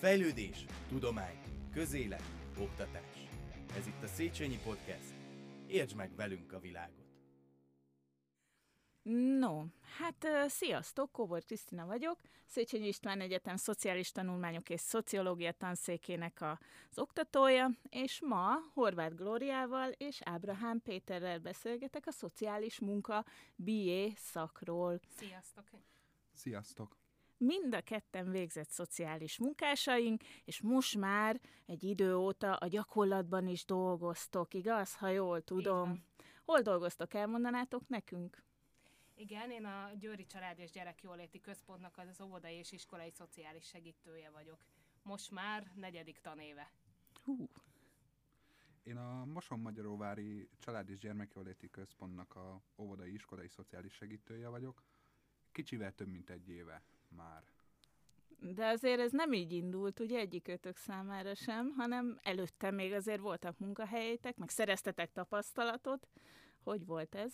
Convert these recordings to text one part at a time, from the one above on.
Fejlődés, tudomány, közélet, oktatás. Ez itt a Széchenyi Podcast. Értsd meg velünk a világot! No, hát sziasztok, Kóbor Krisztina vagyok, Széchenyi István Egyetem Szociális Tanulmányok és Szociológia tanszékének az oktatója, és ma Horváth Glóriával és Ábrahám Péterrel beszélgetek a szociális munka BA szakról. Sziasztok! Sziasztok! Mind a ketten végzett szociális munkásaink, és most már egy idő óta a gyakorlatban is dolgoztok, igaz? Ha jól tudom. Hol dolgoztok, elmondanátok nekünk? Igen, én a Győri Család és Gyerekjóléti Központnak az óvodai és iskolai szociális segítője vagyok. Most már negyedik tanéve. Hú. Én a Moson-Magyaróvári Család és Gyermekjóléti Központnak a óvodai iskolai szociális segítője vagyok. Kicsivel több mint egy éve már. De azért ez nem így indult, ugye egyikőtök számára sem, hanem előtte még azért voltak munkahelyétek, meg szereztetek tapasztalatot. Hogy volt ez?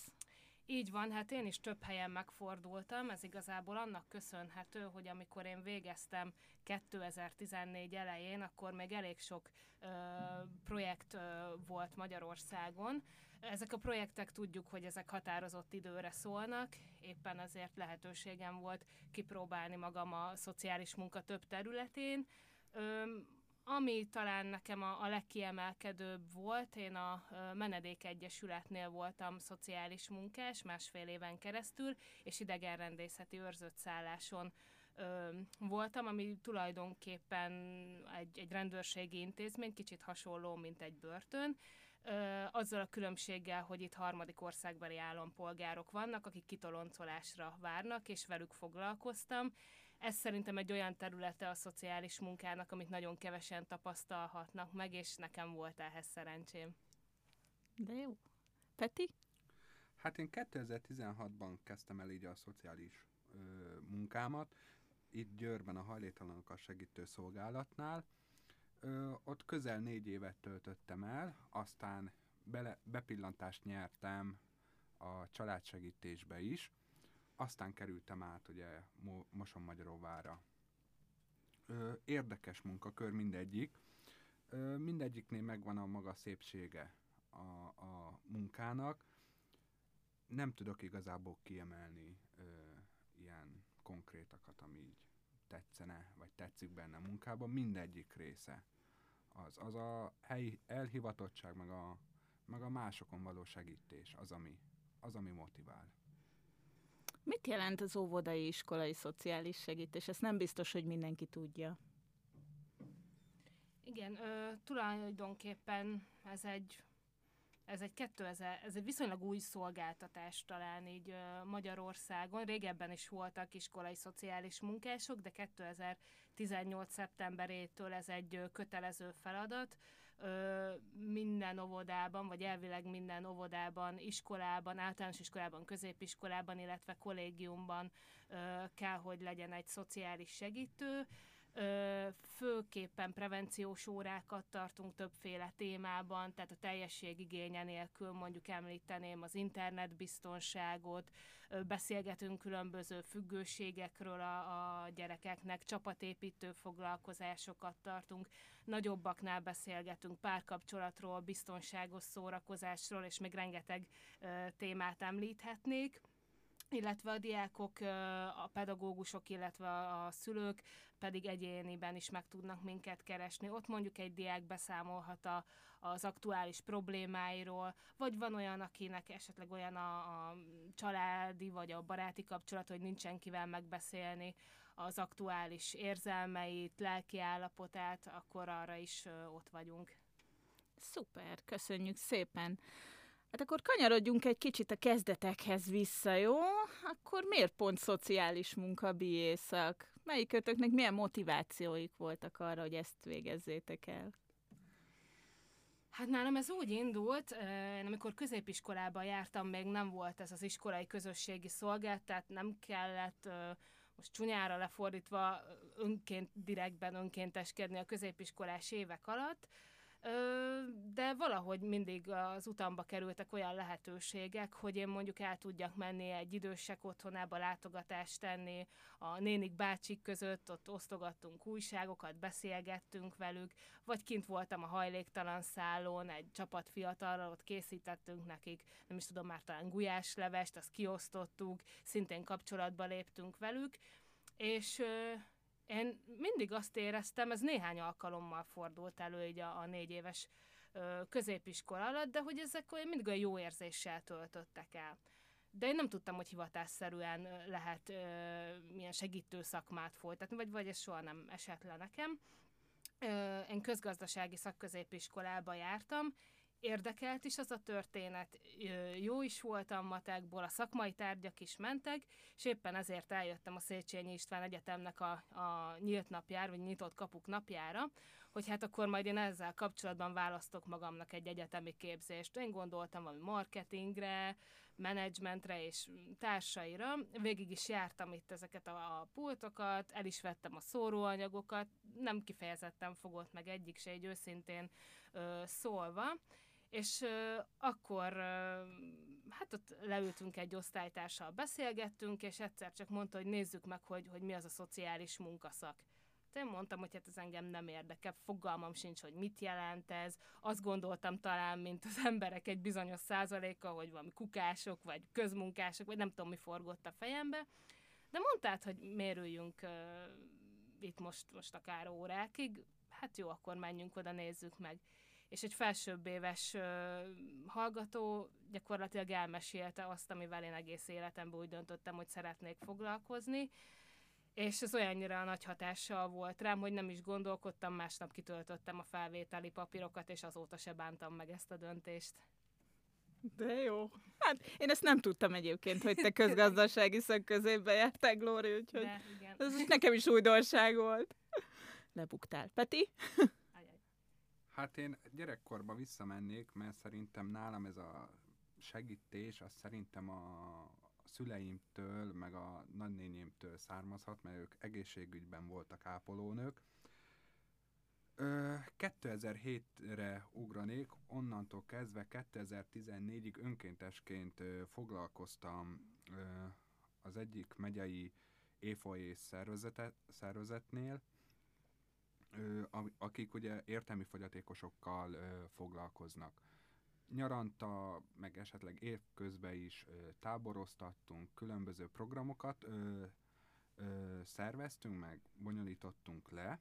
Így van, hát én is több helyen megfordultam, ez igazából annak köszönhető, hogy amikor én végeztem 2014 elején, akkor még elég sok ö, projekt ö, volt Magyarországon. Ezek a projektek tudjuk, hogy ezek határozott időre szólnak, éppen ezért lehetőségem volt kipróbálni magam a szociális munka több területén. Ami talán nekem a, a legkiemelkedőbb volt, én a Menedék Egyesületnél voltam szociális munkás másfél éven keresztül, és idegenrendészeti őrzött szálláson ö, voltam, ami tulajdonképpen egy, egy rendőrségi intézmény, kicsit hasonló, mint egy börtön, ö, azzal a különbséggel, hogy itt harmadik országbeli állampolgárok vannak, akik kitoloncolásra várnak, és velük foglalkoztam. Ez szerintem egy olyan területe a szociális munkának, amit nagyon kevesen tapasztalhatnak meg, és nekem volt ehhez szerencsém. De jó. Peti? Hát én 2016-ban kezdtem el így a szociális ö, munkámat, itt Győrben a hajléktalanokkal segítő szolgálatnál. Ö, ott közel négy évet töltöttem el, aztán bele, bepillantást nyertem a családsegítésbe is, aztán kerültem át ugye Moson Magyaróvára. Ö, érdekes munkakör mindegyik. Mindegyiknél megvan a maga szépsége a, a munkának. Nem tudok igazából kiemelni ö, ilyen konkrétakat, ami így tetszene, vagy tetszik benne a munkában. Mindegyik része az, az a helyi elhivatottság, meg a, meg a másokon való segítés, az, ami, az, ami motivál. Mit jelent az óvodai iskolai szociális segítés? Ezt nem biztos, hogy mindenki tudja. Igen, ö, tulajdonképpen ez egy ez egy 2000, ez egy viszonylag új szolgáltatás talán így Magyarországon. Régebben is voltak iskolai szociális munkások, de 2018. szeptemberétől ez egy kötelező feladat. Minden óvodában, vagy elvileg minden óvodában, iskolában, általános iskolában, középiskolában, illetve kollégiumban kell, hogy legyen egy szociális segítő főképpen prevenciós órákat tartunk többféle témában, tehát a teljesség igénye nélkül mondjuk említeném az internetbiztonságot, beszélgetünk különböző függőségekről a, a gyerekeknek, csapatépítő foglalkozásokat tartunk, nagyobbaknál beszélgetünk párkapcsolatról, biztonságos szórakozásról, és még rengeteg témát említhetnék illetve a diákok, a pedagógusok, illetve a szülők pedig egyéniben is meg tudnak minket keresni. Ott mondjuk egy diák beszámolhat a, az aktuális problémáiról, vagy van olyan, akinek esetleg olyan a, a családi vagy a baráti kapcsolat, hogy nincsen kivel megbeszélni az aktuális érzelmeit, lelki állapotát, akkor arra is ott vagyunk. Szuper, köszönjük szépen! Hát akkor kanyarodjunk egy kicsit a kezdetekhez vissza, jó? Akkor miért pont szociális munka biészak? Melyikötöknek milyen motivációik voltak arra, hogy ezt végezzétek el? Hát nálam ez úgy indult, én amikor középiskolában jártam, még nem volt ez az iskolai közösségi szolgált, tehát nem kellett most csúnyára lefordítva önként, direktben önkénteskedni a középiskolás évek alatt, de valahogy mindig az utamba kerültek olyan lehetőségek, hogy én mondjuk el tudjak menni egy idősek otthonába látogatást tenni, a nénik bácsik között, ott osztogattunk újságokat, beszélgettünk velük, vagy kint voltam a hajléktalan szállón, egy csapat fiatalral, ott készítettünk nekik, nem is tudom, már talán gulyáslevest, azt kiosztottuk, szintén kapcsolatba léptünk velük, és én mindig azt éreztem, ez néhány alkalommal fordult elő így a, a négy éves ö, középiskola alatt, de hogy ezek olyan mindig olyan jó érzéssel töltöttek el. De én nem tudtam, hogy hivatásszerűen lehet ö, milyen segítő szakmát folytatni, vagy, vagy ez soha nem esett le nekem. Ö, én közgazdasági szakközépiskolába jártam, érdekelt is az a történet, jó is voltam matekból, a szakmai tárgyak is mentek, és éppen ezért eljöttem a Széchenyi István Egyetemnek a, a nyílt napjára, vagy nyitott kapuk napjára, hogy hát akkor majd én ezzel kapcsolatban választok magamnak egy egyetemi képzést. Én gondoltam valami marketingre, menedzsmentre és társaira. Végig is jártam itt ezeket a, a pultokat, el is vettem a szóróanyagokat, nem kifejezetten fogott meg egyik se, egy őszintén ö, szólva, és uh, akkor uh, hát ott leültünk egy osztálytársal, beszélgettünk, és egyszer csak mondta, hogy nézzük meg, hogy, hogy mi az a szociális munkaszak. Hát én mondtam, hogy hát ez engem nem érdekel, fogalmam sincs, hogy mit jelent ez. Azt gondoltam talán, mint az emberek egy bizonyos százaléka, hogy valami kukások, vagy közmunkások, vagy nem tudom, mi forgott a fejembe. De mondtad, hogy mérüljünk uh, itt most, most akár órákig. Hát jó, akkor menjünk oda, nézzük meg és egy felsőbb éves uh, hallgató gyakorlatilag elmesélte azt, amivel én egész életemben úgy döntöttem, hogy szeretnék foglalkozni, és ez olyannyira nagy hatással volt rám, hogy nem is gondolkodtam, másnap kitöltöttem a felvételi papírokat, és azóta se bántam meg ezt a döntést. De jó. Hát én ezt nem tudtam egyébként, hogy te közgazdasági szakközépbe jártál, Glóri, úgyhogy De, igen. ez nekem is újdonság volt. Lebuktál. Peti? Hát én gyerekkorba visszamennék, mert szerintem nálam ez a segítés, az szerintem a szüleimtől, meg a nagynényémtől származhat, mert ők egészségügyben voltak ápolónők. 2007-re ugranék, onnantól kezdve 2014-ig önkéntesként foglalkoztam az egyik megyei EFOE szervezetnél, akik ugye értelmi fogyatékosokkal foglalkoznak. Nyaranta, meg esetleg évközben is táboroztattunk, különböző programokat szerveztünk, meg bonyolítottunk le,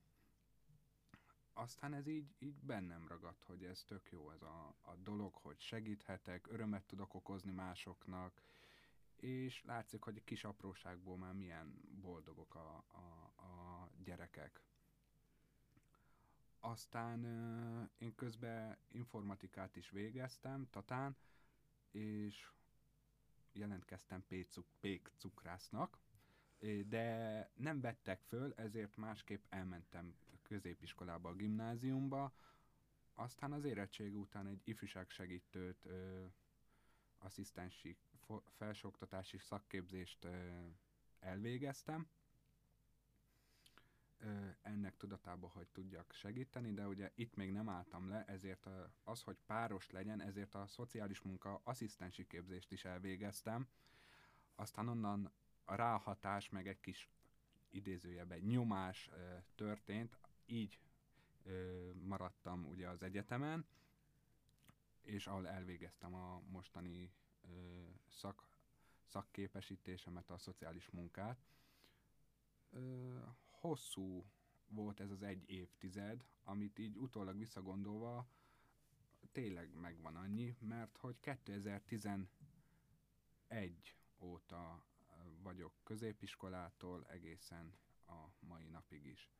aztán ez így, így bennem ragadt, hogy ez tök jó ez a, a dolog, hogy segíthetek, örömet tudok okozni másoknak, és látszik, hogy kis apróságból már milyen boldogok a, a, a gyerekek. Aztán én közben informatikát is végeztem, Tatán, és jelentkeztem pék cukrásznak, de nem vettek föl, ezért másképp elmentem középiskolába, a gimnáziumba, aztán az érettség után egy ifjúságsegítőt, ö, asszisztensi felsőoktatási szakképzést ö, elvégeztem, ennek tudatában, hogy tudjak segíteni, de ugye itt még nem álltam le, ezért az, hogy páros legyen, ezért a szociális munka asszisztensi képzést is elvégeztem. Aztán onnan a ráhatás, meg egy kis idézőjeben nyomás történt, így maradtam ugye az egyetemen, és ahol elvégeztem a mostani szak, szakképesítésemet, a szociális munkát hosszú volt ez az egy évtized, amit így utólag visszagondolva tényleg megvan annyi, mert hogy 2011 óta vagyok középiskolától egészen a mai napig is.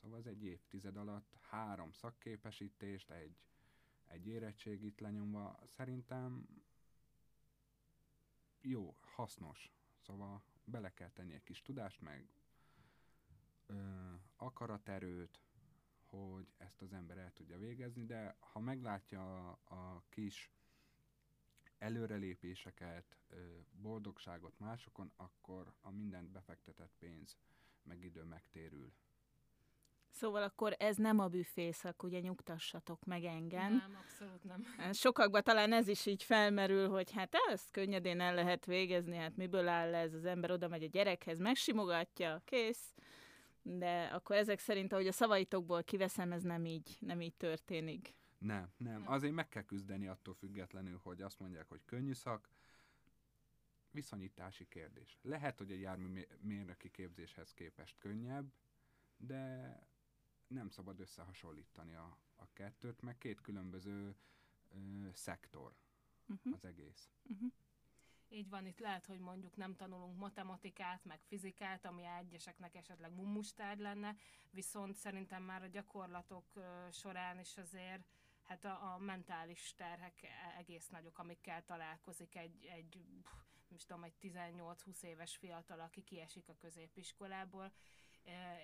Szóval az egy évtized alatt három szakképesítést, egy, egy érettségit lenyomva, szerintem jó, hasznos. Szóval bele kell tenni egy kis tudást, meg ö, akaraterőt, hogy ezt az ember el tudja végezni, de ha meglátja a, a kis előrelépéseket, ö, boldogságot másokon, akkor a mindent befektetett pénz meg idő megtérül. Szóval akkor ez nem a büfészak, ugye nyugtassatok meg engem. Nem, abszolút nem. Sokakban talán ez is így felmerül, hogy hát ezt könnyedén el lehet végezni, hát miből áll ez, az ember oda megy a gyerekhez, megsimogatja, kész. De akkor ezek szerint, ahogy a szavaitokból kiveszem, ez nem így, nem így történik. Nem, nem. Azért meg kell küzdeni attól függetlenül, hogy azt mondják, hogy könnyű szak. Viszonyítási kérdés. Lehet, hogy egy járműmérnöki képzéshez képest könnyebb, de nem szabad összehasonlítani a, a kettőt, meg két különböző ö, szektor uh-huh. az egész. Uh-huh. Így van, itt lehet, hogy mondjuk nem tanulunk matematikát, meg fizikát, ami egyeseknek esetleg mummustárgy lenne, viszont szerintem már a gyakorlatok során is azért hát a, a mentális terhek e, egész nagyok, amikkel találkozik egy, egy nem tudom, egy 18-20 éves fiatal, aki kiesik a középiskolából,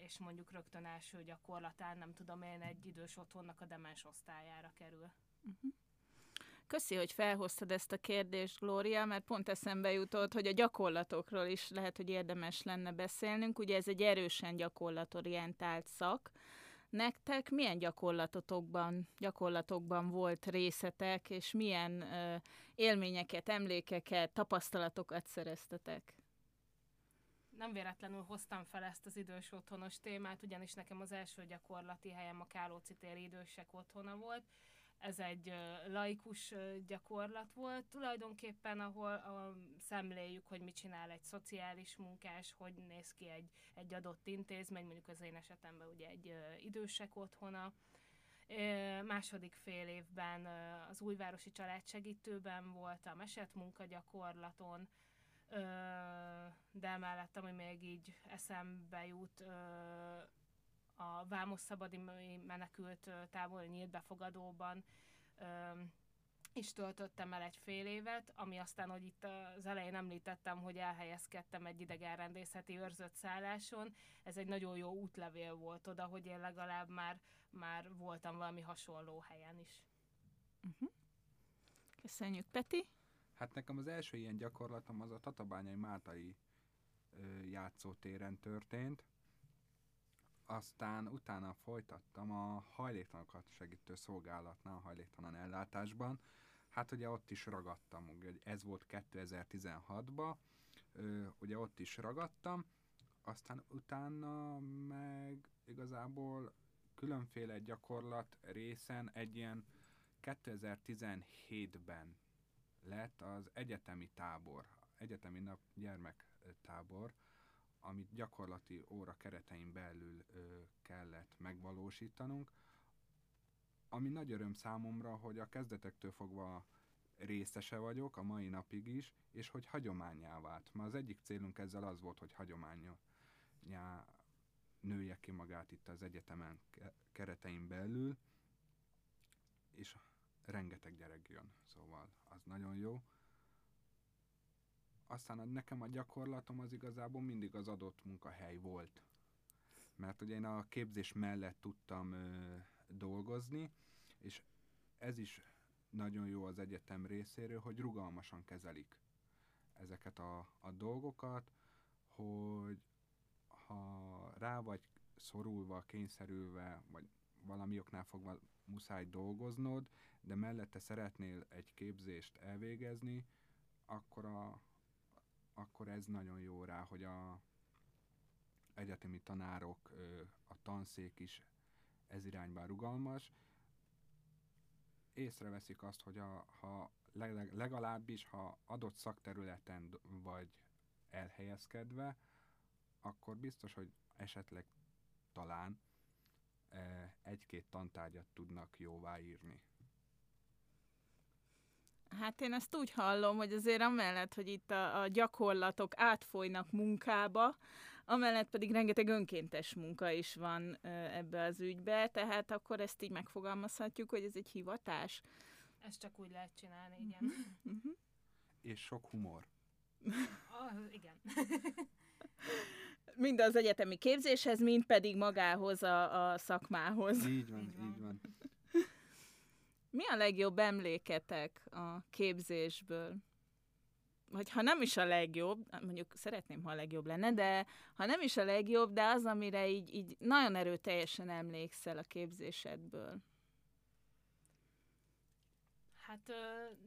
és mondjuk rögtön első gyakorlatán, nem tudom én, egy idős otthonnak a demens osztályára kerül. Uh-huh. Köszi, hogy felhoztad ezt a kérdést, Glória, mert pont eszembe jutott, hogy a gyakorlatokról is lehet, hogy érdemes lenne beszélnünk. Ugye ez egy erősen gyakorlatorientált szak. Nektek milyen gyakorlatotokban, gyakorlatokban volt részetek, és milyen ö, élményeket, emlékeket, tapasztalatokat szereztetek? nem véletlenül hoztam fel ezt az idős otthonos témát, ugyanis nekem az első gyakorlati helyem a Kálóci téri idősek otthona volt. Ez egy laikus gyakorlat volt tulajdonképpen, ahol, ahol szemléljük, hogy mit csinál egy szociális munkás, hogy néz ki egy, egy adott intézmény, mondjuk az én esetemben ugye egy idősek otthona. Második fél évben az újvárosi családsegítőben voltam esetmunkagyakorlaton, de mellett, ami még így eszembe jut, a Vámos Szabadi menekült tábor nyílt befogadóban is töltöttem el egy fél évet, ami aztán, hogy itt az elején említettem, hogy elhelyezkedtem egy idegenrendészeti őrzött szálláson. Ez egy nagyon jó útlevél volt oda, hogy én legalább már, már voltam valami hasonló helyen is. Uh-huh. Köszönjük, Peti! Hát nekem az első ilyen gyakorlatom az a Tatabányai Máltai ö, játszótéren történt. Aztán utána folytattam a hajléktalanokat segítő szolgálatnál, a hajléktalan ellátásban. Hát ugye ott is ragadtam, ugye ez volt 2016-ban, ugye ott is ragadtam, aztán utána meg igazából különféle gyakorlat részen egy ilyen 2017-ben lett az egyetemi tábor, egyetemi nap gyermektábor, amit gyakorlati óra keretein belül ö, kellett megvalósítanunk, ami nagy öröm számomra, hogy a kezdetektől fogva részese vagyok, a mai napig is, és hogy hagyományá vált. Ma az egyik célunk ezzel az volt, hogy hagyománya nője ki magát itt az egyetemen keretein belül, és rengeteg gyerek jön, szóval az nagyon jó. Aztán a, nekem a gyakorlatom az igazából mindig az adott munkahely volt. Mert ugye én a képzés mellett tudtam ö, dolgozni, és ez is nagyon jó az egyetem részéről, hogy rugalmasan kezelik ezeket a, a dolgokat, hogy ha rá vagy szorulva, kényszerülve, vagy valami oknál fogva muszáj dolgoznod, de mellette szeretnél egy képzést elvégezni, akkor, a, akkor ez nagyon jó rá, hogy a egyetemi tanárok, a tanszék is ez irányba rugalmas. Észreveszik azt, hogy a, ha legalábbis, ha adott szakterületen vagy elhelyezkedve, akkor biztos, hogy esetleg talán egy-két tantárgyat tudnak jóváírni. Hát én ezt úgy hallom, hogy azért amellett, hogy itt a, a gyakorlatok átfolynak munkába, amellett pedig rengeteg önkéntes munka is van ebbe az ügybe, tehát akkor ezt így megfogalmazhatjuk, hogy ez egy hivatás. Ezt csak úgy lehet csinálni, igen. Uh-huh. Uh-huh. És sok humor. Oh, igen. mind az egyetemi képzéshez, mind pedig magához a, a szakmához. Így van, így van. Így van. Mi a legjobb emléketek a képzésből? vagy ha nem is a legjobb, mondjuk szeretném, ha a legjobb lenne, de ha nem is a legjobb, de az, amire így, így nagyon erőteljesen emlékszel a képzésedből. Hát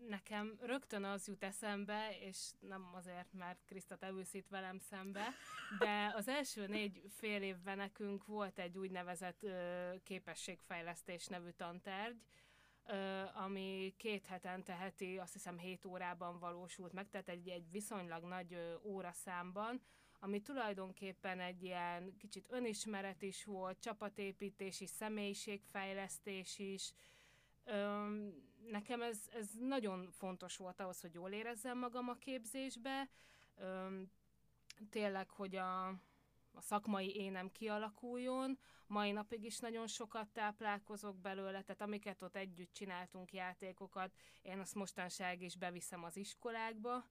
nekem rögtön az jut eszembe, és nem azért, mert Kriszta te itt velem szembe, de az első négy fél évben nekünk volt egy úgynevezett képességfejlesztés nevű tantárgy, ami két hetente heti, azt hiszem hét órában valósult meg, tehát egy, egy viszonylag nagy óraszámban, ami tulajdonképpen egy ilyen kicsit önismeret is volt, csapatépítés is, személyiségfejlesztés is, nekem ez, ez nagyon fontos volt ahhoz, hogy jól érezzem magam a képzésbe. tényleg, hogy a, a szakmai énem kialakuljon. Mai napig is nagyon sokat táplálkozok belőle, tehát amiket ott együtt csináltunk játékokat, én azt mostanság is beviszem az iskolákba,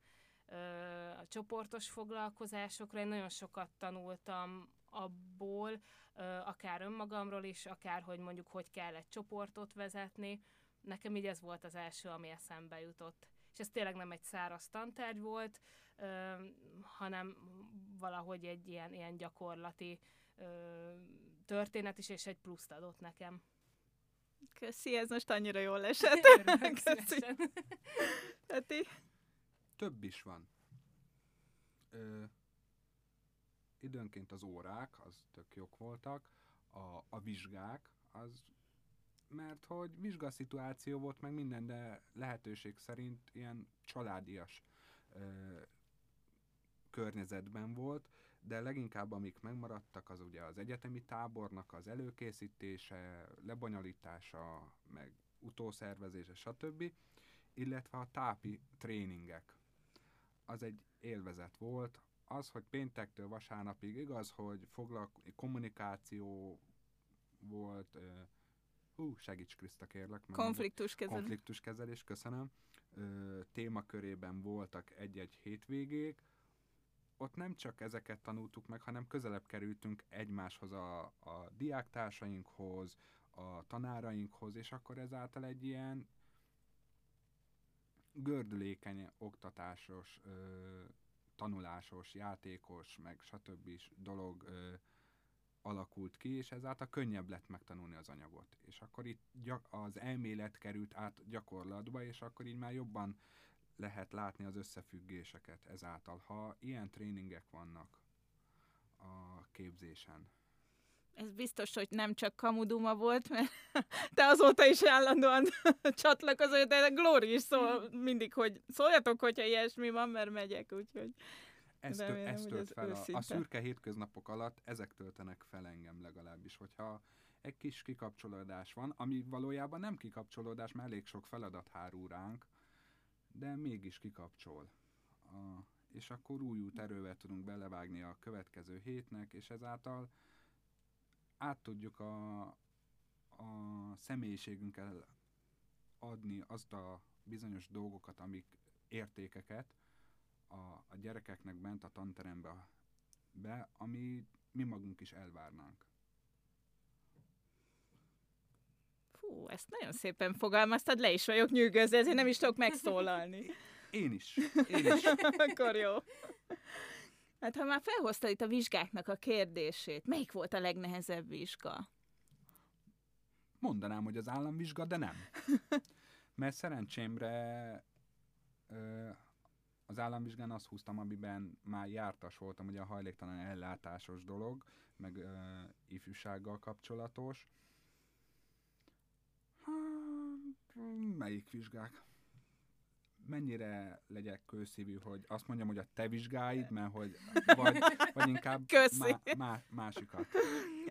a csoportos foglalkozásokra. Én nagyon sokat tanultam abból, akár önmagamról is, akár hogy mondjuk hogy kell egy csoportot vezetni. Nekem így ez volt az első, ami eszembe jutott. És ez tényleg nem egy száraz tantárgy volt, hanem valahogy egy ilyen, ilyen gyakorlati történet is, és egy pluszt adott nekem. Köszi, ez most annyira jól esett. Köszi. Több is van. Ö, időnként az órák, az tök jók voltak, a, a vizsgák, az mert hogy vizsgaszituáció volt meg minden, de lehetőség szerint ilyen családias ö, környezetben volt, de leginkább amik megmaradtak, az ugye az egyetemi tábornak az előkészítése, lebonyolítása, meg utószervezése, stb., illetve a tápi tréningek. Az egy élvezet volt, az, hogy péntektől vasárnapig igaz, hogy foglalko- kommunikáció volt, uh, hú, segíts Kriszta kérlek. Konfliktuskezelés. Konfliktuskezelés, köszönöm. Uh, témakörében voltak egy-egy hétvégék, ott nem csak ezeket tanultuk meg, hanem közelebb kerültünk egymáshoz a, a diáktársainkhoz, a tanárainkhoz, és akkor ezáltal egy ilyen gördülékeny oktatásos ö, tanulásos, játékos, meg stb. dolog ö, alakult ki, és ezáltal könnyebb lett megtanulni az anyagot. És akkor itt gyak, az elmélet került át gyakorlatba, és akkor így már jobban lehet látni az összefüggéseket ezáltal, ha ilyen tréningek vannak a képzésen. Ez biztos, hogy nem csak kamuduma volt, mert te azóta is állandóan csatlakozol, de Glory is szól mindig, hogy szóljatok, hogyha ilyesmi van, mert megyek, úgyhogy... Ez, tö- ez tölt fel. A, a szürke hétköznapok alatt ezek töltenek fel engem legalábbis, hogyha egy kis kikapcsolódás van, ami valójában nem kikapcsolódás, mert elég sok feladat hárul ránk, de mégis kikapcsol. A, és akkor új út erővel tudunk belevágni a következő hétnek, és ezáltal át tudjuk a, a személyiségünkkel adni azt a bizonyos dolgokat, amik értékeket a, a gyerekeknek bent a tanterembe, be, ami mi magunk is elvárnánk. Fú, ezt nagyon szépen fogalmaztad, le is vagyok nyűgözve, ezért nem is tudok megszólalni. Én is. Én is. Akkor jó. Hát ha már felhoztad itt a vizsgáknak a kérdését, melyik volt a legnehezebb vizsga? Mondanám, hogy az államvizsga, de nem. Mert szerencsémre az államvizsgán azt húztam, amiben már jártas voltam, ugye a hajléktalan ellátásos dolog, meg ö, ifjúsággal kapcsolatos. Hát, melyik vizsgák? mennyire legyek kőszívű, hogy azt mondjam, hogy a te vizsgáid, mert hogy vagy, vagy inkább má, má, másikat.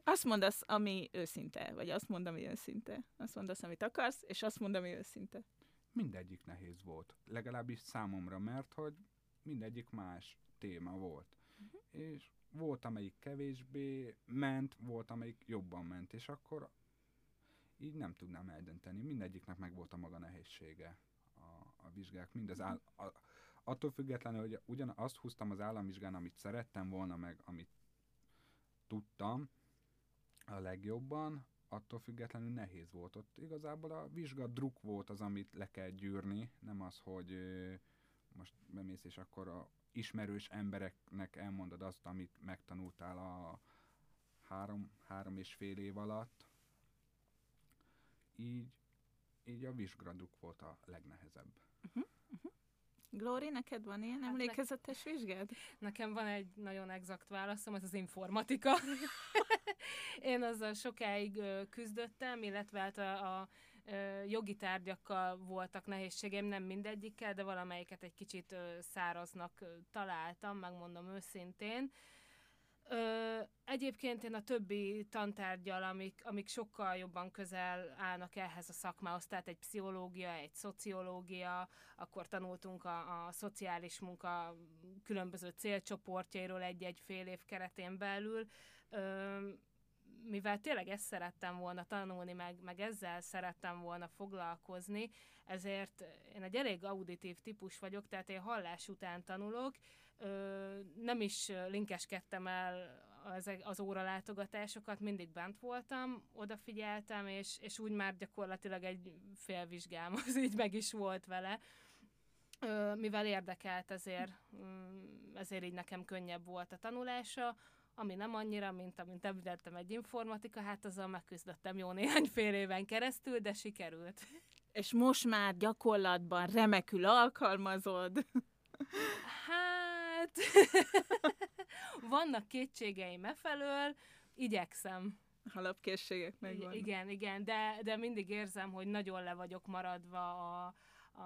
Azt mondasz, ami őszinte, vagy azt mondom, ami őszinte. Azt mondasz, amit akarsz, és azt mondom, ami őszinte. Mindegyik nehéz volt. Legalábbis számomra, mert hogy mindegyik más téma volt. Uh-huh. És volt, amelyik kevésbé ment, volt, amelyik jobban ment, és akkor így nem tudnám eldönteni. Mindegyiknek meg volt a maga nehézsége a vizsgák, mind az áll, a, attól függetlenül, hogy ugyan azt húztam az államvizsgán, amit szerettem volna, meg amit tudtam a legjobban, attól függetlenül nehéz volt. Ott igazából a vizsga druk volt az, amit le kell gyűrni, nem az, hogy most bemész, és akkor a ismerős embereknek elmondod azt, amit megtanultál a három, három és fél év alatt. Így, így a vizsgraduk volt a legnehezebb. Glóri, neked van ilyen Hát emlékezetes vizsgád? Nekem van egy nagyon exakt válaszom, ez az informatika. Én azzal sokáig küzdöttem, illetve hát a, a jogi tárgyakkal voltak nehézségeim, nem mindegyikkel, de valamelyiket egy kicsit száraznak találtam, megmondom őszintén. Ö, egyébként én a többi tantárgyal, amik, amik sokkal jobban közel állnak ehhez a szakmához, tehát egy pszichológia, egy szociológia, akkor tanultunk a, a szociális munka különböző célcsoportjairól egy-egy fél év keretén belül. Ö, mivel tényleg ezt szerettem volna tanulni, meg, meg ezzel szerettem volna foglalkozni, ezért én egy elég auditív típus vagyok, tehát én hallás után tanulok, nem is linkeskedtem el az, az óralátogatásokat, mindig bent voltam, odafigyeltem, és, és úgy már gyakorlatilag egy félvizsgám az így meg is volt vele. Mivel érdekelt, ezért, mm, ezért így nekem könnyebb volt a tanulása, ami nem annyira, mint amint említettem egy informatika, hát azzal megküzdöttem jó néhány fél éven keresztül, de sikerült. És most már gyakorlatban remekül alkalmazod. Hát, vannak kétségeim e felől, igyekszem. Alapkészségek megvannak. Igen, igen, de, de mindig érzem, hogy nagyon le vagyok maradva a, a,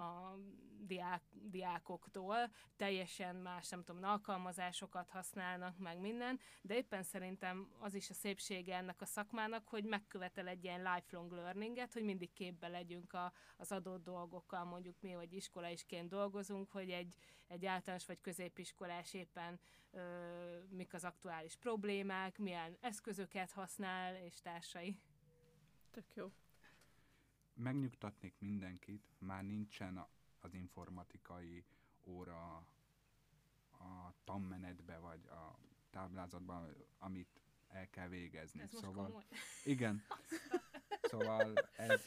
a diák, diákoktól, teljesen más, nem tudom, alkalmazásokat használnak, meg minden, de éppen szerintem az is a szépsége ennek a szakmának, hogy megkövetel egy ilyen lifelong learninget, hogy mindig képbe legyünk a, az adott dolgokkal, mondjuk mi, hogy iskolaisként dolgozunk, hogy egy, egy általános vagy középiskolás éppen ö, mik az aktuális problémák, milyen eszközöket használ, és társai. Tök jó. Megnyugtatnék mindenkit, már nincsen a- az informatikai óra a tanmenetbe, vagy a táblázatban, amit el kell végezni. Ez most szóval, komoly. igen. Szóval ez,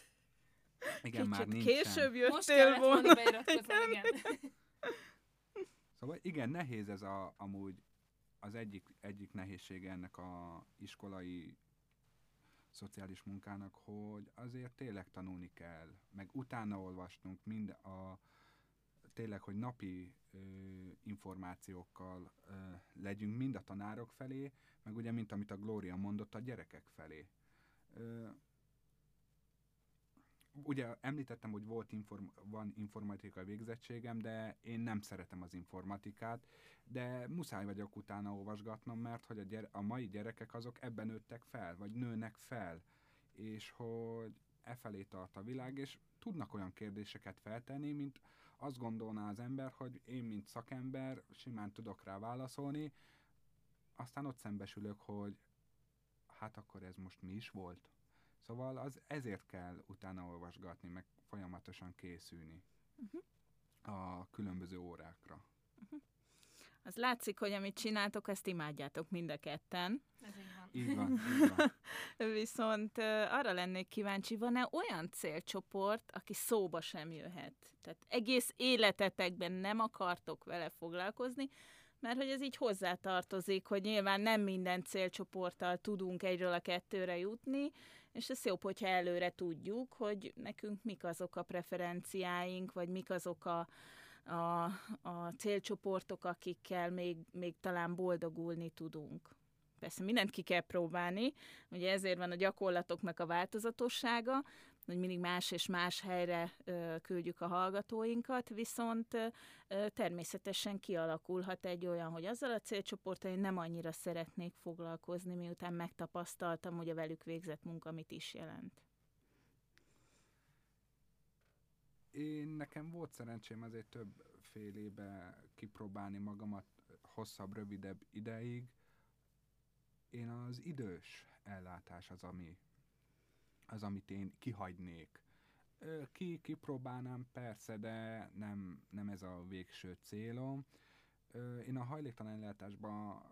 igen, már Kicsit nincsen. később Most jöttél kellett volna volna. beiratkozni, igen. Szóval igen, nehéz ez a, amúgy az egyik, egyik nehézsége ennek a iskolai szociális munkának, hogy azért tényleg tanulni kell, meg utána olvasnunk mind a tényleg, hogy napi ö, információkkal ö, legyünk mind a tanárok felé, meg ugye, mint amit a Gloria mondott, a gyerekek felé. Ö, ugye említettem, hogy volt inform- van informatikai végzettségem, de én nem szeretem az informatikát, de muszáj vagyok utána olvasgatnom, mert hogy a, gyere- a mai gyerekek azok ebben nőttek fel, vagy nőnek fel, és hogy e felé tart a világ, és tudnak olyan kérdéseket feltenni, mint azt gondolná az ember, hogy én, mint szakember, simán tudok rá válaszolni, aztán ott szembesülök, hogy hát akkor ez most mi is volt? Szóval az ezért kell utána olvasgatni, meg folyamatosan készülni a különböző órákra. Az látszik, hogy amit csináltok, ezt imádjátok mind a ketten. Ez így van. Így van, így van. Viszont arra lennék kíváncsi, van-e olyan célcsoport, aki szóba sem jöhet? Tehát egész életetekben nem akartok vele foglalkozni, mert hogy ez így hozzátartozik, hogy nyilván nem minden célcsoporttal tudunk egyről a kettőre jutni, és ez jobb, hogyha előre tudjuk, hogy nekünk mik azok a preferenciáink, vagy mik azok a, a, a célcsoportok, akikkel még, még talán boldogulni tudunk. Persze mindent ki kell próbálni, ugye ezért van a gyakorlatoknak a változatossága, hogy mindig más és más helyre küldjük a hallgatóinkat, viszont természetesen kialakulhat egy olyan, hogy azzal a célcsoporttal én nem annyira szeretnék foglalkozni, miután megtapasztaltam, hogy a velük végzett munka mit is jelent. Én nekem volt szerencsém azért több fél éve kipróbálni magamat hosszabb, rövidebb ideig. Én az idős ellátás az, ami, az amit én kihagynék. Ki, kipróbálnám persze, de nem, nem ez a végső célom. Én a hajléktalan ellátásban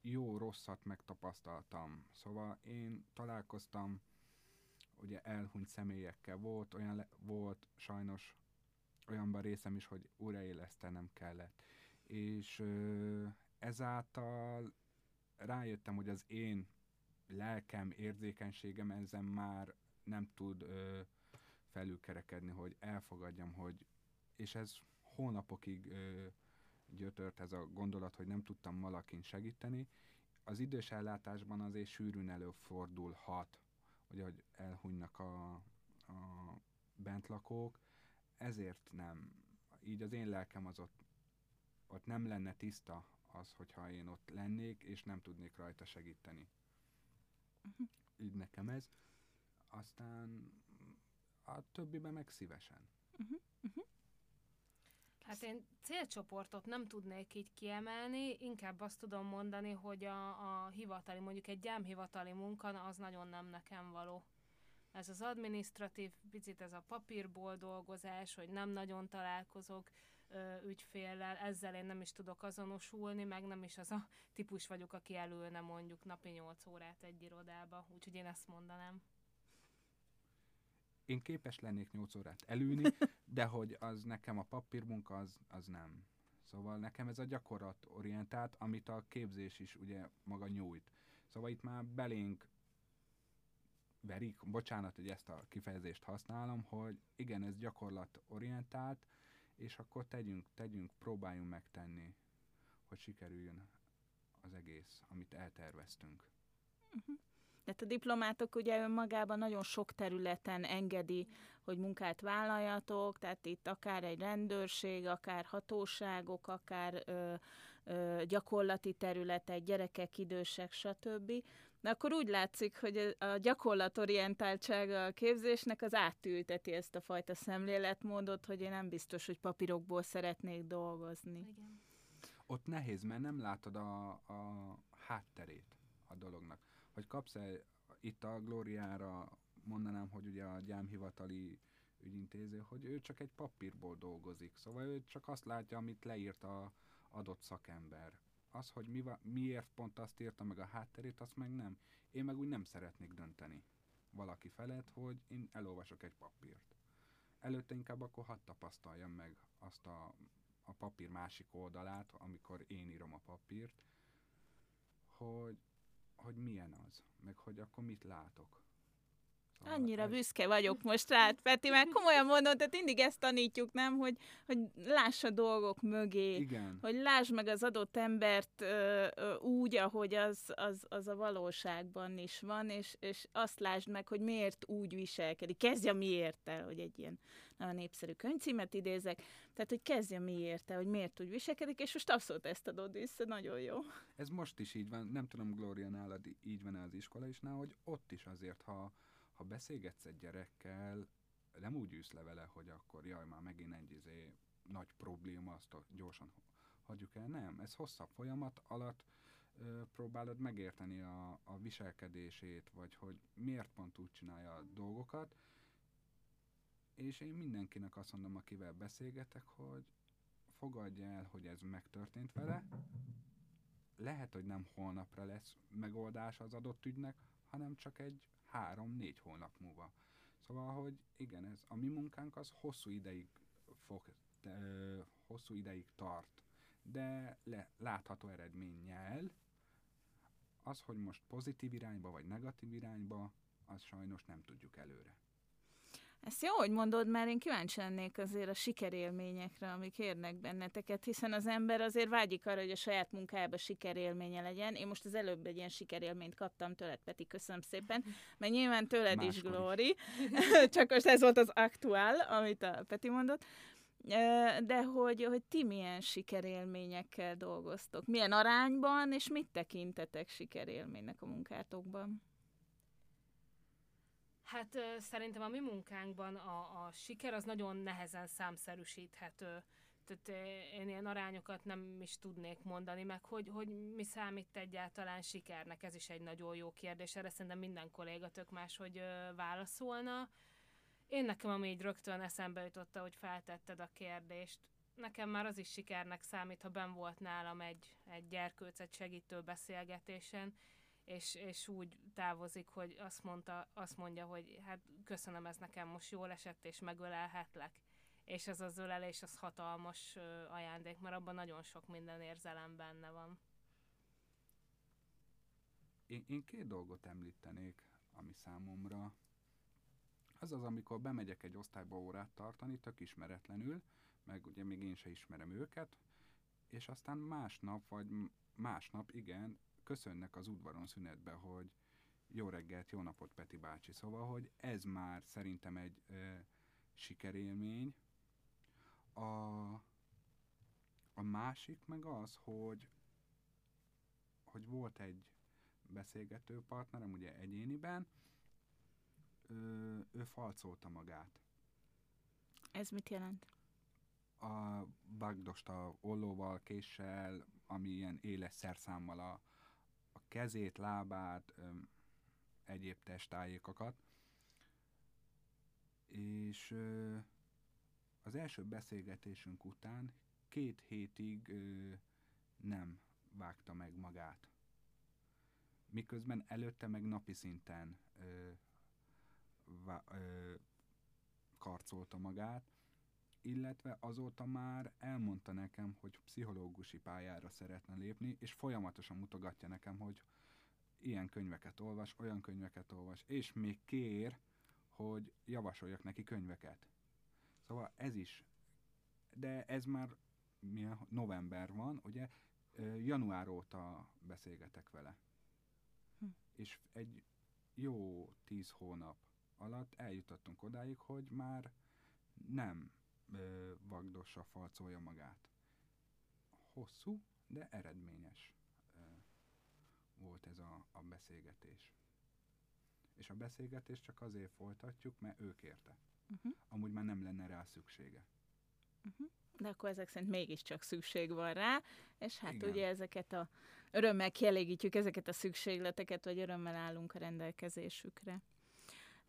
jó-rosszat megtapasztaltam. Szóval én találkoztam ugye elhunyt személyekkel. Volt olyan, le, volt sajnos olyanban részem is, hogy újraélesztenem kellett. És ezáltal rájöttem, hogy az én lelkem, érzékenységem ezen már nem tud ö, felülkerekedni, hogy elfogadjam, hogy, és ez hónapokig ö, gyötört ez a gondolat, hogy nem tudtam valakin segíteni. Az idős ellátásban azért sűrűn előfordulhat, hogy, hogy elhunynak a, a bentlakók, ezért nem. Így az én lelkem az ott, ott nem lenne tiszta az, hogyha én ott lennék, és nem tudnék rajta segíteni. Uh-huh. Így nekem ez. Aztán a többiben meg szívesen. Uh-huh. Uh-huh. Hát én célcsoportot nem tudnék így kiemelni, inkább azt tudom mondani, hogy a, a hivatali, mondjuk egy gyámhivatali munka, az nagyon nem nekem való. Ez az administratív, picit ez a papírból dolgozás, hogy nem nagyon találkozok ügyféllel, ezzel én nem is tudok azonosulni, meg nem is az a típus vagyok, aki elülne mondjuk napi 8 órát egy irodába, úgyhogy én ezt mondanám én képes lennék 8 órát elülni, de hogy az nekem a papírmunka, az, az nem. Szóval nekem ez a gyakorlat orientált, amit a képzés is ugye maga nyújt. Szóval itt már belénk verik, bocsánat, hogy ezt a kifejezést használom, hogy igen, ez gyakorlat orientált, és akkor tegyünk, tegyünk, próbáljunk megtenni, hogy sikerüljön az egész, amit elterveztünk. Uh-huh. Tehát a diplomátok ugye önmagában nagyon sok területen engedi, hogy munkát vállaljatok, tehát itt akár egy rendőrség, akár hatóságok, akár ö, ö, gyakorlati területek, gyerekek, idősek, stb. De akkor úgy látszik, hogy a gyakorlatorientáltsága a képzésnek az átülteti ezt a fajta szemléletmódot, hogy én nem biztos, hogy papírokból szeretnék dolgozni. Igen. Ott nehéz, mert nem látod a, a hátterét a dolognak hogy kapsz -e itt a Glóriára, mondanám, hogy ugye a gyámhivatali ügyintéző, hogy ő csak egy papírból dolgozik. Szóval ő csak azt látja, amit leírt a adott szakember. Az, hogy mi, miért pont azt írta meg a hátterét, azt meg nem. Én meg úgy nem szeretnék dönteni valaki felett, hogy én elolvasok egy papírt. Előtte inkább akkor hadd tapasztaljam meg azt a, a papír másik oldalát, amikor én írom a papírt, hogy hogy milyen az, meg hogy akkor mit látok. Annyira ez... büszke vagyok most rád, Peti, mert komolyan mondom, tehát mindig ezt tanítjuk, nem, hogy, hogy láss a dolgok mögé, Igen. hogy lásd meg az adott embert ö, ö, úgy, ahogy az, az, az a valóságban is van, és, és azt lásd meg, hogy miért úgy viselkedik. Kezdje a miért el, hogy egy ilyen nagyon népszerű könyvcímet idézek, tehát hogy kezdje miért el, hogy miért úgy viselkedik, és most abszolút ezt adod vissza, nagyon jó. Ez most is így van, nem tudom, Gloria nálad így van az iskola is, hogy ott is azért, ha ha beszélgetsz egy gyerekkel, nem úgy űsz le vele, hogy akkor jaj, már megint egy izé, nagy probléma, azt gyorsan hagyjuk el. Nem, ez hosszabb folyamat alatt ö, próbálod megérteni a, a viselkedését, vagy hogy miért pont úgy csinálja a dolgokat, és én mindenkinek azt mondom, akivel beszélgetek, hogy fogadja el, hogy ez megtörtént vele, lehet, hogy nem holnapra lesz megoldás az adott ügynek, hanem csak egy három-négy hónap múlva. Szóval, hogy igen, ez a mi munkánk az hosszú ideig fog, de, hosszú ideig tart, de le, látható eredménnyel. Az, hogy most pozitív irányba vagy negatív irányba, az sajnos nem tudjuk előre. Ezt jó, hogy mondod, mert én kíváncsi lennék azért a sikerélményekre, amik érnek benneteket, hiszen az ember azért vágyik arra, hogy a saját munkájában sikerélménye legyen. Én most az előbb egy ilyen sikerélményt kaptam tőled, Peti, köszönöm szépen, mert nyilván tőled Máskor is, Glóri, csak most ez volt az aktuál, amit a Peti mondott. De hogy, hogy ti milyen sikerélményekkel dolgoztok? Milyen arányban, és mit tekintetek sikerélménynek a munkátokban? Hát szerintem a mi munkánkban a, a siker az nagyon nehezen számszerűsíthető. Tehát én ilyen arányokat nem is tudnék mondani, meg hogy, hogy mi számít egyáltalán sikernek, ez is egy nagyon jó kérdés. Erre szerintem minden kolléga tök máshogy válaszolna. Én nekem, ami így rögtön eszembe jutotta, hogy feltetted a kérdést, nekem már az is sikernek számít, ha ben volt nálam egy, egy gyerkőc, egy segítő beszélgetésen, és, és úgy távozik, hogy azt, mondta, azt mondja, hogy hát köszönöm, ez nekem most jól esett, és megölelhetlek. és ez az ölelés az hatalmas ajándék, mert abban nagyon sok minden érzelem benne van. Én, én két dolgot említenék, ami számomra az az, amikor bemegyek egy osztályba órát tartani, tök ismeretlenül, meg ugye még én se ismerem őket, és aztán másnap, vagy másnap, igen, köszönnek az udvaron szünetbe, hogy jó reggelt, jó napot Peti bácsi. Szóval, hogy ez már szerintem egy e, sikerélmény. A, a másik meg az, hogy hogy volt egy beszélgető partnerem, ugye egyéniben, ő, ő falcolta magát. Ez mit jelent? A bagdosta ollóval, késsel, ami ilyen éles szerszámmal a kezét, lábát, egyéb testájékokat. És az első beszélgetésünk után két hétig nem vágta meg magát. Miközben előtte meg napi szinten karcolta magát, illetve azóta már elmondta nekem, hogy pszichológusi pályára szeretne lépni, és folyamatosan mutogatja nekem, hogy ilyen könyveket olvas, olyan könyveket olvas, és még kér, hogy javasoljak neki könyveket. Szóval ez is, de ez már mi a, november van, ugye, január óta beszélgetek vele. Hm. És egy jó tíz hónap alatt eljutottunk odáig, hogy már nem ö, vagdossa falcolja magát. Hosszú, de eredményes ö, volt ez a, a beszélgetés. És a beszélgetést csak azért folytatjuk, mert ő kérte. Uh-huh. Amúgy már nem lenne rá szüksége. Uh-huh. De akkor ezek szerint mégiscsak szükség van rá, és hát Igen. ugye ezeket a örömmel kielégítjük ezeket a szükségleteket, vagy örömmel állunk a rendelkezésükre.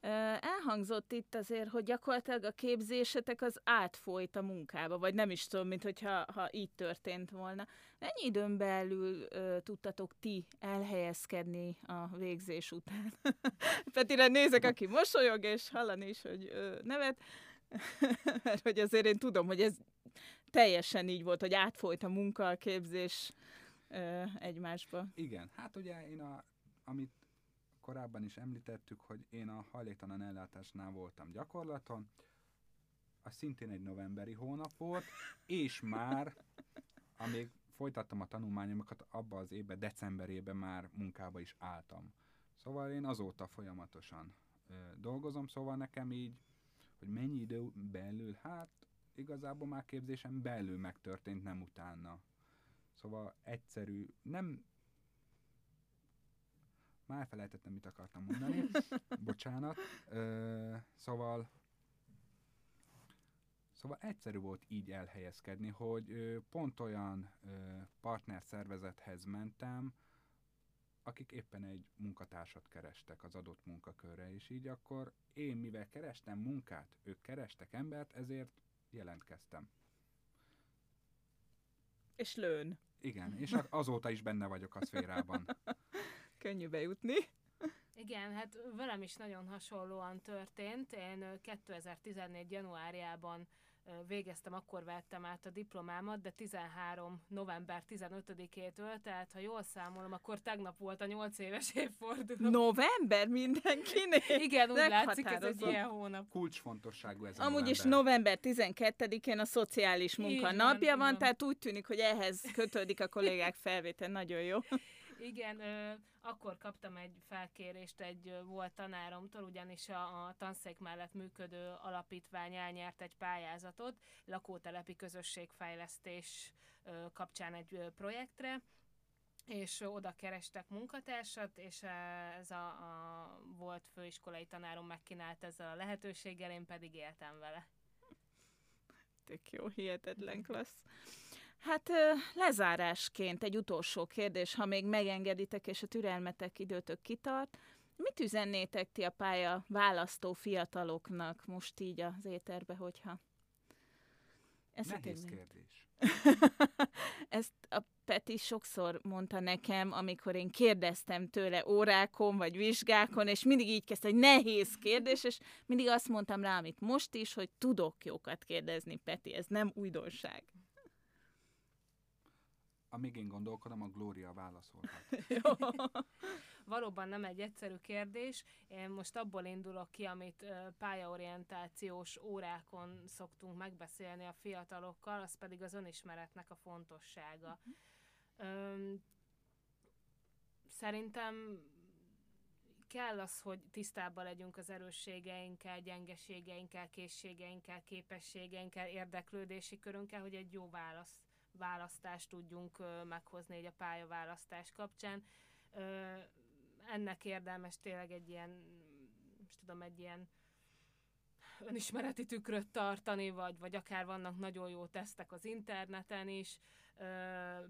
Elhangzott itt azért, hogy gyakorlatilag a képzésetek az átfolyt a munkába, vagy nem is tudom, mint hogyha ha így történt volna. Mennyi időn belül ö, tudtatok ti elhelyezkedni a végzés után? Petire nézek, aki mosolyog, és hallani is, hogy ö, nevet. Mert hogy azért én tudom, hogy ez teljesen így volt, hogy átfolyt a munka, a képzés ö, egymásba. Igen, hát ugye én a, amit korábban is említettük, hogy én a hajléktalan ellátásnál voltam gyakorlaton, az szintén egy novemberi hónap volt, és már, amíg folytattam a tanulmányomat, abba az évben, decemberében már munkába is álltam. Szóval én azóta folyamatosan ö, dolgozom, szóval nekem így, hogy mennyi idő belül, hát igazából már képzésem belül megtörtént, nem utána. Szóval egyszerű, nem már felejtettem, mit akartam mondani. Bocsánat. Ö, szóval Szóval egyszerű volt így elhelyezkedni, hogy ö, pont olyan ö, partnerszervezethez mentem, akik éppen egy munkatársat kerestek az adott munkakörre, és így akkor én, mivel kerestem munkát, ők kerestek embert, ezért jelentkeztem. És lőn. Igen, és azóta is benne vagyok a szférában. Könnyű bejutni. Igen, hát velem is nagyon hasonlóan történt. Én 2014. januárjában végeztem, akkor vettem át a diplomámat, de 13. november 15-től, tehát ha jól számolom, akkor tegnap volt a 8 éves évforduló. November mindenkinek? Igen, úgy látszik, ez egy ilyen hónap. Kulcsfontosságú ez a Amúgy november. is november 12-én a szociális munka van, napja van, van, tehát úgy tűnik, hogy ehhez kötődik a kollégák felvétel. Nagyon jó. Igen, ö, akkor kaptam egy felkérést egy volt tanáromtól, ugyanis a, a tanszék mellett működő alapítvány elnyert egy pályázatot lakótelepi közösségfejlesztés ö, kapcsán egy ö, projektre, és oda kerestek munkatársat, és ez a, a volt főiskolai tanárom megkínált ezzel a lehetőséggel, én pedig éltem vele. Tök jó, hihetetlen klassz. Hát lezárásként egy utolsó kérdés, ha még megengeditek, és a türelmetek időtök kitart. Mit üzennétek ti a pálya választó fiataloknak most így az éterbe, hogyha? Ez Nehéz kérdés. Ezt a Peti sokszor mondta nekem, amikor én kérdeztem tőle órákon vagy vizsgákon, és mindig így kezdte, hogy nehéz kérdés, és mindig azt mondtam rá, amit most is, hogy tudok jókat kérdezni, Peti, ez nem újdonság. Amíg én gondolkodom, a Glória válaszolhat. Valóban nem egy egyszerű kérdés. Én most abból indulok ki, amit pályaorientációs órákon szoktunk megbeszélni a fiatalokkal, az pedig az önismeretnek a fontossága. Uh-huh. szerintem kell az, hogy tisztában legyünk az erősségeinkkel, gyengeségeinkkel, készségeinkkel, képességeinkkel, érdeklődési körünkkel, hogy egy jó válasz választást tudjunk meghozni egy a pályaválasztás kapcsán. Ennek érdemes tényleg egy ilyen, most tudom, egy ilyen önismereti tükröt tartani, vagy, vagy akár vannak nagyon jó tesztek az interneten is,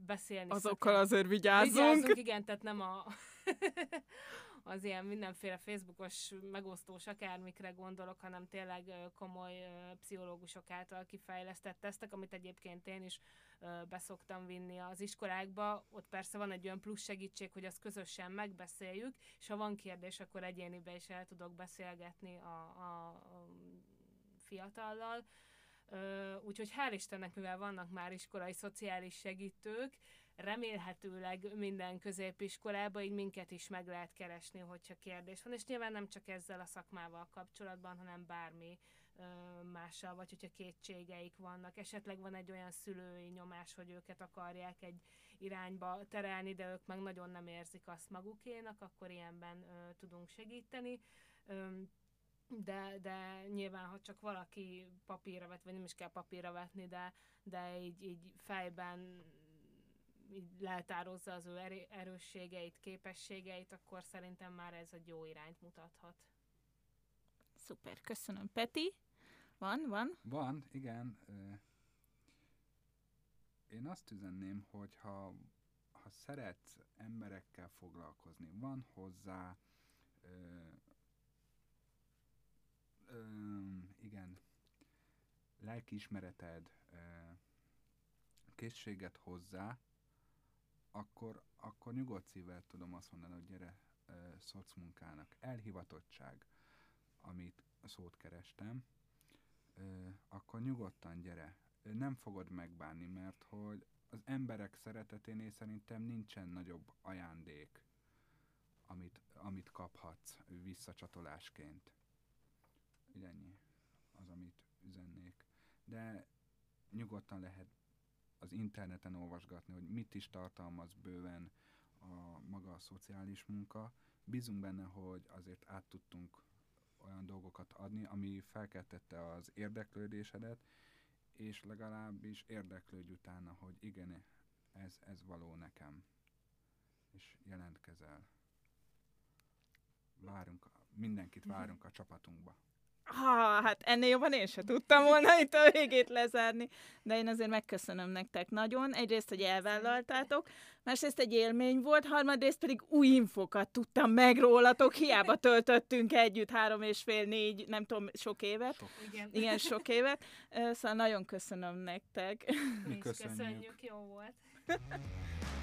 beszélni. Azokkal szokás. azért vigyázzunk. Vigyázzunk, igen, tehát nem a az ilyen mindenféle Facebookos megosztós akármikre gondolok, hanem tényleg komoly pszichológusok által kifejlesztett tesztek, amit egyébként én is beszoktam vinni az iskolákba. Ott persze van egy olyan plusz segítség, hogy azt közösen megbeszéljük, és ha van kérdés, akkor egyénibe is el tudok beszélgetni a, a, fiatallal. Úgyhogy hál' Istennek, mivel vannak már iskolai szociális segítők, remélhetőleg minden középiskolában így minket is meg lehet keresni, hogyha kérdés van, és nyilván nem csak ezzel a szakmával kapcsolatban, hanem bármi mással, vagy hogyha kétségeik vannak. Esetleg van egy olyan szülői nyomás, hogy őket akarják egy irányba terelni, de ők meg nagyon nem érzik azt magukénak, akkor ilyenben ö, tudunk segíteni. Ö, de, de nyilván, ha csak valaki papírra vet, vagy nem is kell papírra vetni, de, de így, így fejben így leltározza az ő erősségeit, képességeit, akkor szerintem már ez egy jó irányt mutathat. Szuper, köszönöm. Peti, van, van? Van, igen. Én azt üzenném, hogy ha, ha szeretsz emberekkel foglalkozni, van hozzá ö, ö, igen, lelkiismereted, ö, készséget hozzá, akkor, akkor nyugodt szívvel tudom azt mondani, hogy gyere e, szocmunkának. Elhivatottság, amit szót kerestem, e, akkor nyugodtan gyere. Nem fogod megbánni, mert hogy az emberek szereteténél szerintem nincsen nagyobb ajándék, amit, amit kaphatsz visszacsatolásként. Ennyi az, amit üzennék. De nyugodtan lehet az interneten olvasgatni, hogy mit is tartalmaz bőven a maga a szociális munka. Bízunk benne, hogy azért át tudtunk olyan dolgokat adni, ami felkeltette az érdeklődésedet, és legalábbis érdeklődj utána, hogy igen, ez, ez való nekem, és jelentkezel. Várunk, mindenkit várunk a csapatunkba. Ha, hát ennél jobban én sem tudtam volna itt a végét lezárni, de én azért megköszönöm nektek nagyon. Egyrészt, hogy elvállaltátok, másrészt egy élmény volt, harmadrészt pedig új infokat tudtam meg rólatok, hiába töltöttünk együtt három és fél, négy, nem tudom, sok évet. Sok. Igen. Igen, sok évet. Szóval nagyon köszönöm nektek. Mi köszönjük. köszönjük, jó volt.